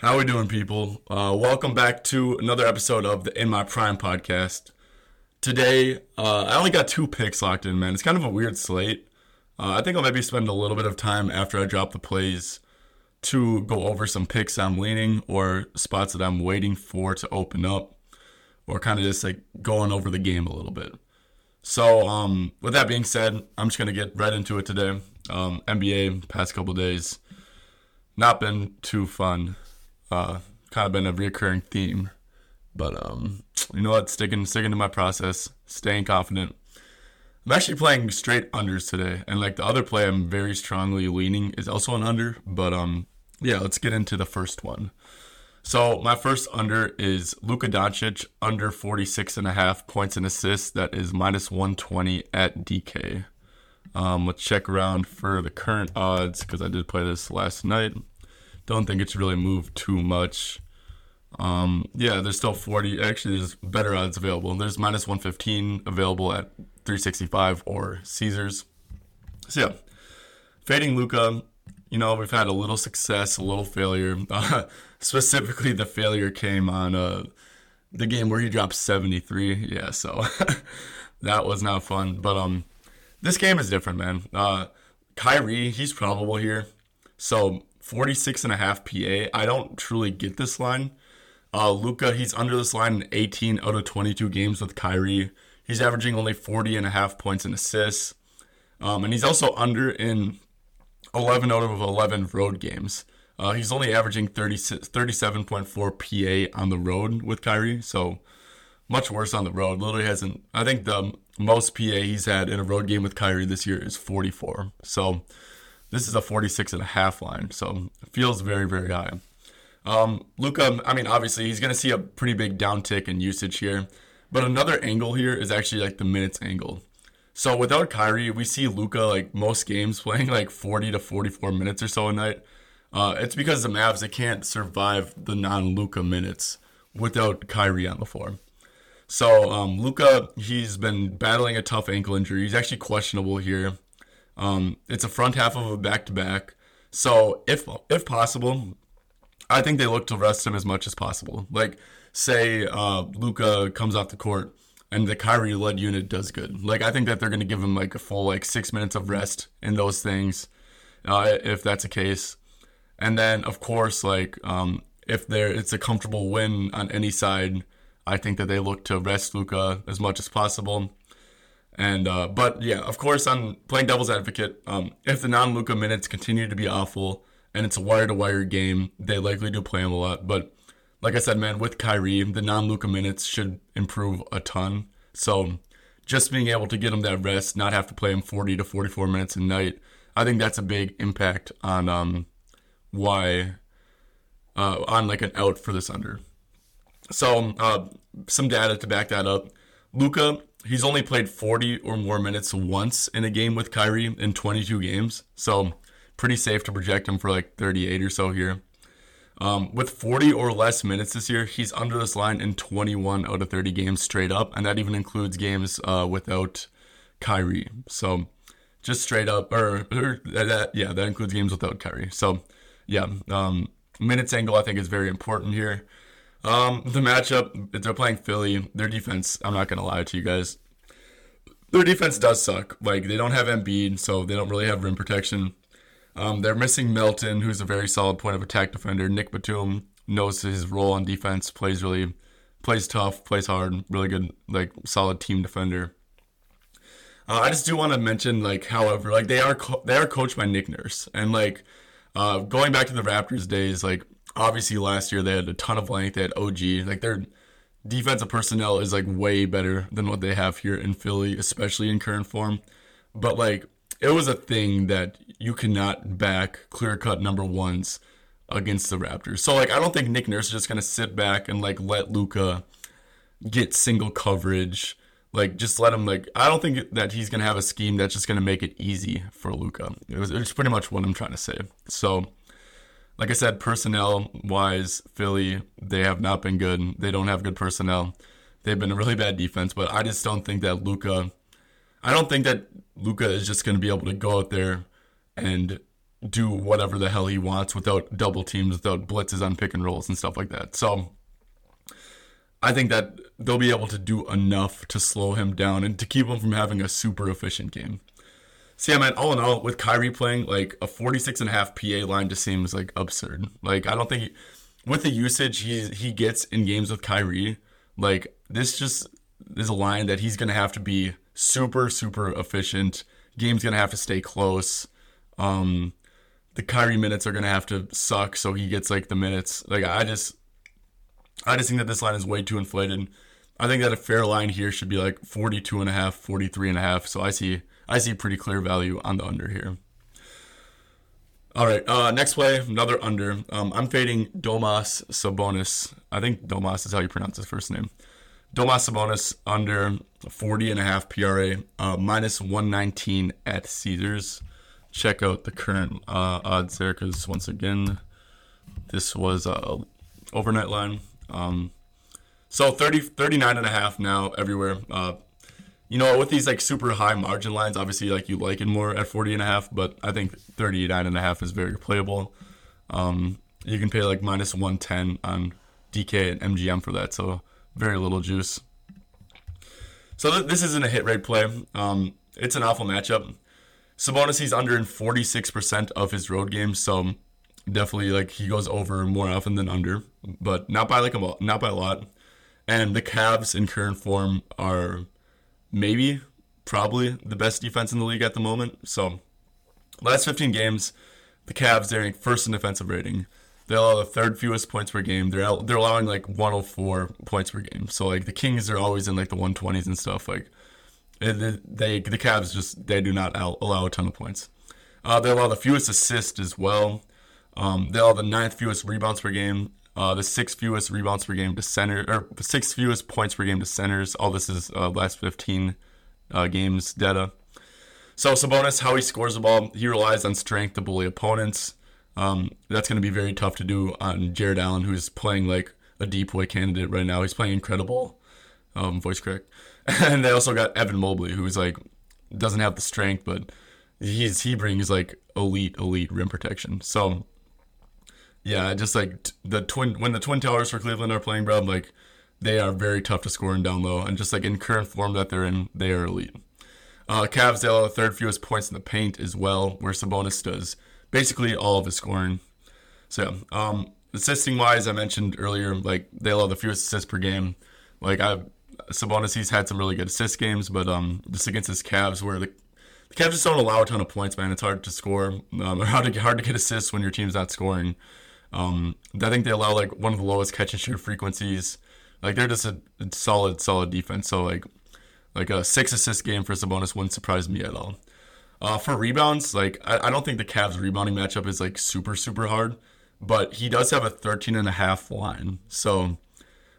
How are we doing, people? Uh, welcome back to another episode of the In My Prime podcast. Today, uh, I only got two picks locked in, man. It's kind of a weird slate. Uh, I think I'll maybe spend a little bit of time after I drop the plays to go over some picks I'm leaning or spots that I'm waiting for to open up, or kind of just like going over the game a little bit. So, um, with that being said, I'm just gonna get right into it today. Um, NBA past couple days, not been too fun. Uh, kind of been a recurring theme, but um, you know what? Sticking sticking to my process, staying confident. I'm actually playing straight unders today, and like the other play I'm very strongly leaning is also an under. But um, yeah, let's get into the first one. So my first under is Luka Doncic under 46 and a half points and assists. That is minus 120 at DK. Um, let's check around for the current odds because I did play this last night. Don't think it's really moved too much. Um, yeah, there's still 40. Actually, there's better odds available. There's minus 115 available at 365 or Caesars. So yeah, fading Luka. You know, we've had a little success, a little failure. Uh, specifically, the failure came on uh, the game where he dropped 73. Yeah, so that was not fun. But um, this game is different, man. Uh, Kyrie, he's probable here. So 46 and a half PA. I don't truly get this line. Uh, Luka, he's under this line in 18 out of 22 games with Kyrie. He's averaging only 40 and a half points and assists. Um, and he's also under in 11 out of 11 road games. Uh, he's only averaging 30, 37.4 PA on the road with Kyrie. So much worse on the road. Literally hasn't, I think the most PA he's had in a road game with Kyrie this year is 44. So this is a 46 and a half line. So it feels very, very high. Um, Luka, I mean, obviously he's going to see a pretty big downtick in usage here. But another angle here is actually like the minutes angle. So without Kyrie, we see Luka like most games playing like 40 to 44 minutes or so a night. Uh, it's because the Mavs they can't survive the non-Luka minutes without Kyrie on the floor. So um, Luka, he's been battling a tough ankle injury. He's actually questionable here. Um, it's a front half of a back-to-back. So if if possible, I think they look to rest him as much as possible. Like say uh, Luka comes off the court and the Kyrie led unit does good. Like I think that they're going to give him like a full like six minutes of rest in those things, uh, if that's the case. And then of course like um, if there it's a comfortable win on any side, I think that they look to rest Luka as much as possible. And uh, but yeah, of course I'm playing devil's advocate. Um, if the non Luka minutes continue to be awful and it's a wire to wire game, they likely do play him a lot. But like I said, man, with Kyrie, the non Luka minutes should improve a ton. So just being able to get him that rest, not have to play him 40 to 44 minutes a night, I think that's a big impact on um, why uh, on like an out for this under. So uh, some data to back that up. Luka, he's only played 40 or more minutes once in a game with Kyrie in 22 games. So pretty safe to project him for like 38 or so here. Um, with 40 or less minutes this year, he's under this line in 21 out of 30 games straight up, and that even includes games uh, without Kyrie. So just straight up, or, or that, yeah, that includes games without Kyrie. So yeah, um, minutes angle I think is very important here. Um, the matchup, they're playing Philly. Their defense, I'm not gonna lie to you guys, their defense does suck. Like they don't have Embiid, so they don't really have rim protection. Um, they're missing Melton, who's a very solid point of attack defender. Nick Batum knows his role on defense, plays really, plays tough, plays hard, really good, like solid team defender. Uh, I just do want to mention, like, however, like they are co- they are coached by Nick Nurse, and like uh, going back to the Raptors days, like obviously last year they had a ton of length, they had OG, like their defensive personnel is like way better than what they have here in Philly, especially in current form. But like it was a thing that you cannot back clear cut number ones against the Raptors. So like I don't think Nick Nurse is just gonna sit back and like let Luka get single coverage. Like just let him like I don't think that he's gonna have a scheme that's just gonna make it easy for Luka. It was it's pretty much what I'm trying to say. So like I said, personnel wise, Philly, they have not been good. They don't have good personnel. They've been a really bad defense, but I just don't think that Luka I don't think that Luka is just going to be able to go out there and do whatever the hell he wants without double teams, without blitzes on pick and rolls and stuff like that. So I think that they'll be able to do enough to slow him down and to keep him from having a super efficient game. See, I mean, all in all, with Kyrie playing, like a 46 and a half PA line just seems like absurd. Like, I don't think he, with the usage he he gets in games with Kyrie, like this just is a line that he's gonna have to be super super efficient. Game's gonna have to stay close. Um, the Kyrie minutes are gonna have to suck so he gets like the minutes. Like I just I just think that this line is way too inflated. I think that a fair line here should be like 42 and a half, 43 and a half. So I see I see pretty clear value on the under here. All right, uh, next play, another under. Um, I'm fading Domas Sabonis. I think Domas is how you pronounce his first name. Domas Sabonis under 40 and a half PRA, uh, minus 119 at Caesars. Check out the current uh, odds there because once again, this was a overnight line. Um, so 30, 39 and a half now everywhere. Uh, you know, with these like super high margin lines, obviously like you like it more at 40 and a half, but I think 39 and a half is very playable. Um, you can pay like minus 110 on DK and MGM for that, so very little juice. So th- this isn't a hit rate play. Um, it's an awful matchup. Sabonis he's under in 46% of his road games, so definitely like he goes over more often than under, but not by like a not by a lot. And the Cavs in current form are maybe, probably the best defense in the league at the moment. So, last 15 games, the Cavs they're first in defensive rating. They allow the third fewest points per game. They're they're allowing like 104 points per game. So like the Kings are always in like the 120s and stuff. Like they, they the Cavs just they do not allow a ton of points. Uh, they allow the fewest assists as well. Um, they allow the ninth fewest rebounds per game. Uh, the sixth fewest rebounds per game to center, or sixth fewest points per game to centers. All this is uh, last 15 uh, games data. So Sabonis, how he scores the ball, he relies on strength to bully opponents. Um, that's going to be very tough to do on Jarrett Allen, who's playing like a DPOY candidate right now. He's playing incredible. Um, voice crack. and they also got Evan Mobley, who's like doesn't have the strength, but he's he brings like elite elite rim protection. So yeah, just like the twin when the twin towers for Cleveland are playing, bro, like they are very tough to score in down low, and just like in current form that they're in, they are elite. Uh, Cavs they allow the third fewest points in the paint as well, where Sabonis does basically all of his scoring. So, um, assisting wise, I mentioned earlier, like they allow the fewest assists per game. Like I, Sabonis, he's had some really good assist games, but um, just against his Cavs, where the the Cavs just don't allow a ton of points, man. It's hard to score, um, or hard to hard to get assists when your team's not scoring. Um, I think they allow like one of the lowest catch and shoot frequencies. Like they're just a, solid, solid defense. So like, like a six assist game for Sabonis wouldn't surprise me at all. Uh, for rebounds, like I, I don't think the Cavs rebounding matchup is like super, super hard, but he does have a 13 and a half line. So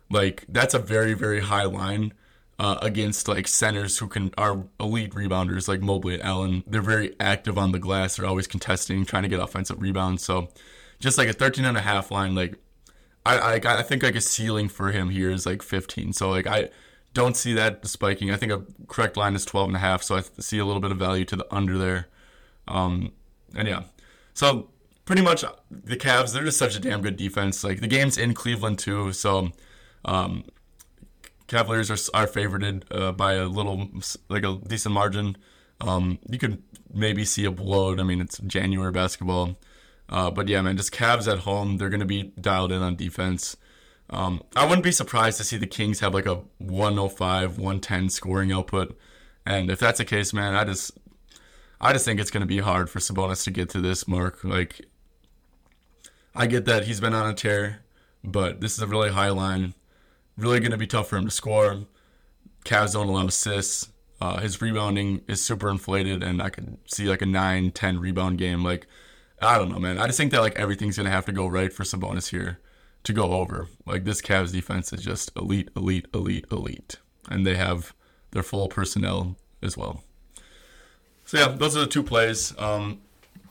like that's a very, very high line. Uh, against like centers who can are elite rebounders like Mobley and Allen. They're very active on the glass. They're always contesting, trying to get offensive rebounds. So just like a 13 and a half line, like I, I, I think like a ceiling for him here is like 15. So like I don't see that spiking. I think a correct line is 12 and a half. So I see a little bit of value to the under there. Um, and yeah, so pretty much the Cavs, they're just such a damn good defense. Like the game's in Cleveland too. So, um, Cavaliers are, are favorited uh, by a little, like a decent margin. Um, you could maybe see a blowout. I mean, it's January basketball. Uh, but yeah, man, just Cavs at home. They're going to be dialed in on defense. Um, I wouldn't be surprised to see the Kings have like a 105, 110 scoring output. And if that's the case, man, I just, I just think it's going to be hard for Sabonis to get to this mark. Like, I get that he's been on a tear, but this is a really high line. Really going to be tough for him to score. Cavs don't allow assists. Uh, his rebounding is super inflated, and I could see like a 9 10 rebound game. Like, I don't know, man. I just think that like everything's gonna have to go right for Sabonis here to go over. Like this Cavs defense is just elite, elite, elite, elite, and they have their full personnel as well. So yeah, those are the two plays. Um,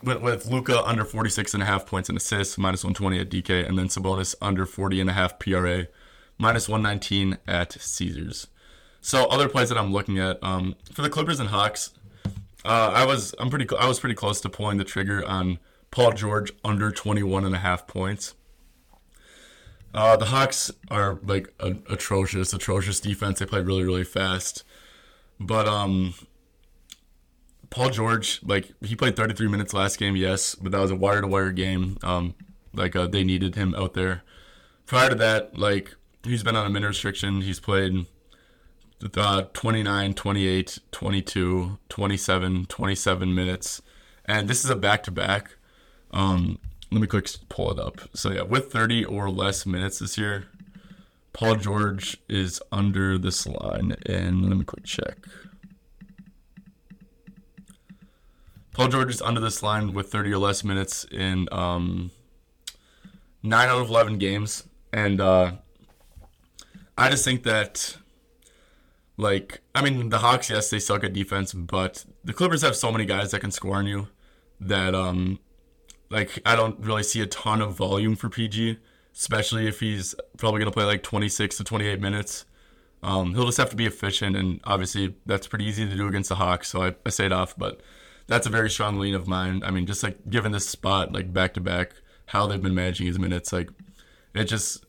with, with Luka under 46 and a half points and assists, minus 120 at DK, and then Sabonis under 40 and a half PRA, minus 119 at Caesars. So other plays that I'm looking at um, for the Clippers and Hawks, uh, I was I'm pretty I was pretty close to pulling the trigger on Paul George under 21 and a half points. Uh, the Hawks are like atrocious, atrocious defense. They play really, really fast. But um, Paul George, like he played 33 minutes last game, yes, but that was a wire to wire game. Um, like uh, they needed him out there. Prior to that, like he's been on a minute restriction. He's played uh, 29, 28, 22, 27, 27 minutes, and this is a back to back. Um, let me quick pull it up. So yeah, with 30 or less minutes this year, Paul George is under this line, and let me quick check. Paul George is under this line with 30 or less minutes in um, nine out of 11 games, and uh, I just think that, like, I mean, the Hawks, yes, they suck at defense, but the Clippers have so many guys that can score on you that um, like I don't really see a ton of volume for PG, especially if he's probably going to play like 26 to 28 minutes. Um, he'll just have to be efficient, and obviously that's pretty easy to do against the Hawks. So I, I say it off, but that's a very strong lean of mine. I mean, just like given this spot, like back to back, how they've been managing his minutes, like it just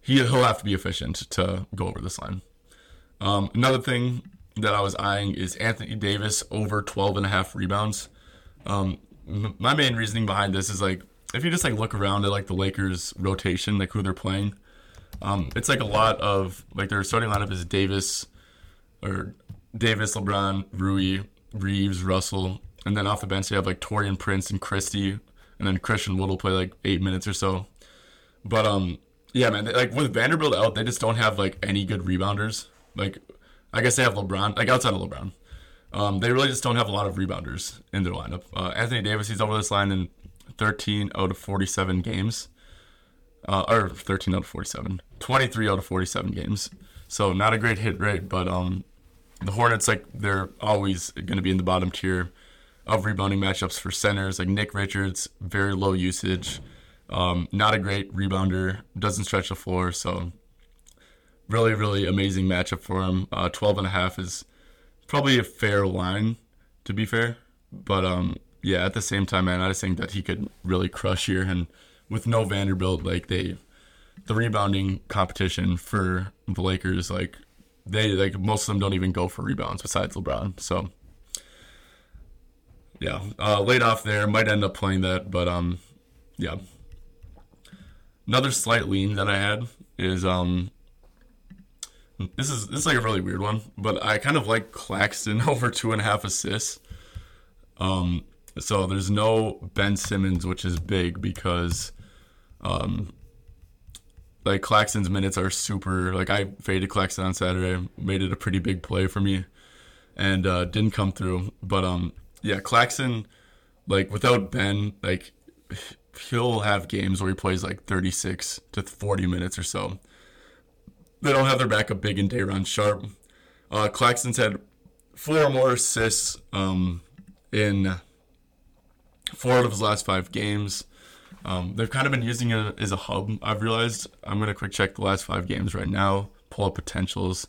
he he'll have to be efficient to go over this line. Um, another thing that I was eyeing is Anthony Davis over 12 and a half rebounds. Um, my main reasoning behind this is like if you just like look around at like the Lakers rotation, like who they're playing, um, it's like a lot of like their starting lineup is Davis or Davis, LeBron, Rui, Reeves, Russell, and then off the bench they have like Taurean Prince and Christie, and then Christian Wood will play like eight minutes or so. But um, yeah, man, like with Vanderbilt out, they just don't have like any good rebounders. Like, I guess they have LeBron, like outside of LeBron. Um, they really just don't have a lot of rebounders in their lineup. Uh, Anthony Davis, he's over this line in 13 out of 47 games. Uh, or 13 out of 47. 23 out of 47 games. So not a great hit rate, but um, the Hornets, like, they're always going to be in the bottom tier of rebounding matchups for centers. Like Nick Richards, very low usage. Um, not a great rebounder, doesn't stretch the floor. So really, really amazing matchup for him. Uh, 12 and a half is probably a fair line, to be fair. But um, yeah, at the same time, man, I just think that he could really crush here. And with no Vanderbilt, like they, the rebounding competition for the Lakers, like they like most of them don't even go for rebounds besides LeBron. So yeah, uh, laid off there might end up playing that, but um, yeah. Another slight lean that I had is um this is this is like a really weird one, but I kind of like Claxton over two and a half assists. Um, so there's no Ben Simmons, which is big because, um, like Claxton's minutes are super. Like I faded Claxton on Saturday, made it a pretty big play for me, and uh, didn't come through. But um, yeah, Claxton, like without Ben, like he'll have games where he plays like 36 to 40 minutes or so they don't have their backup big and Day'Ron Sharpe. Uh, Claxton's had four more assists um, in four out of his last five games. Um, they've kind of been using it as a hub. I've realized. I'm gonna quick check the last five games right now. Pull up potentials.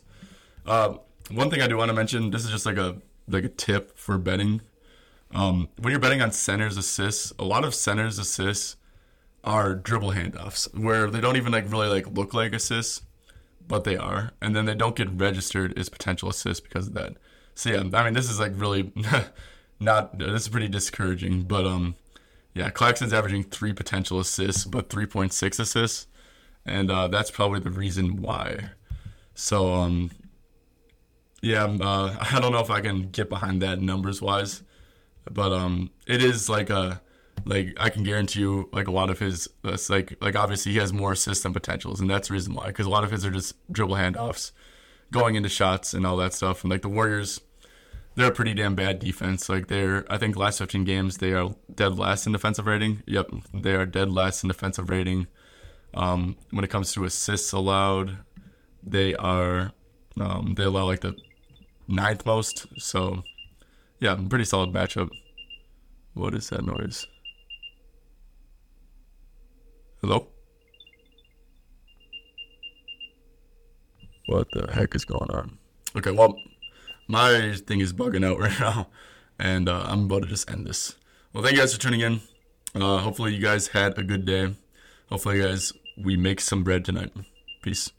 Uh, one thing I do want to mention. This is just like a like a tip for betting. Um, when you're betting on centers assists, a lot of centers assists are dribble handoffs where they don't even like really like look like assists but they are, and then they don't get registered as potential assists because of that. So yeah, I mean this is like really not this is pretty discouraging, but um yeah, Claxton's averaging three potential assists, but 3.6 assists, and uh, that's probably the reason why. So um yeah, uh, I don't know if I can get behind that numbers wise, but um it is like a like I can guarantee you, like a lot of his, like like obviously he has more system potentials, and that's the reason why. Because a lot of his are just dribble handoffs, going into shots and all that stuff. And like the Warriors, they're a pretty damn bad defense. Like they're, I think last 15 games they are dead last in defensive rating. Yep, they are dead last in defensive rating. Um, when it comes to assists allowed, they are, um, they allow like the ninth most. So, yeah, pretty solid matchup. What is that noise? Hello? What the heck is going on? Okay, well, my thing is bugging out right now, and uh, I'm about to just end this. Well, thank you guys for tuning in. Uh, hopefully, you guys had a good day. Hopefully, guys, we make some bread tonight. Peace.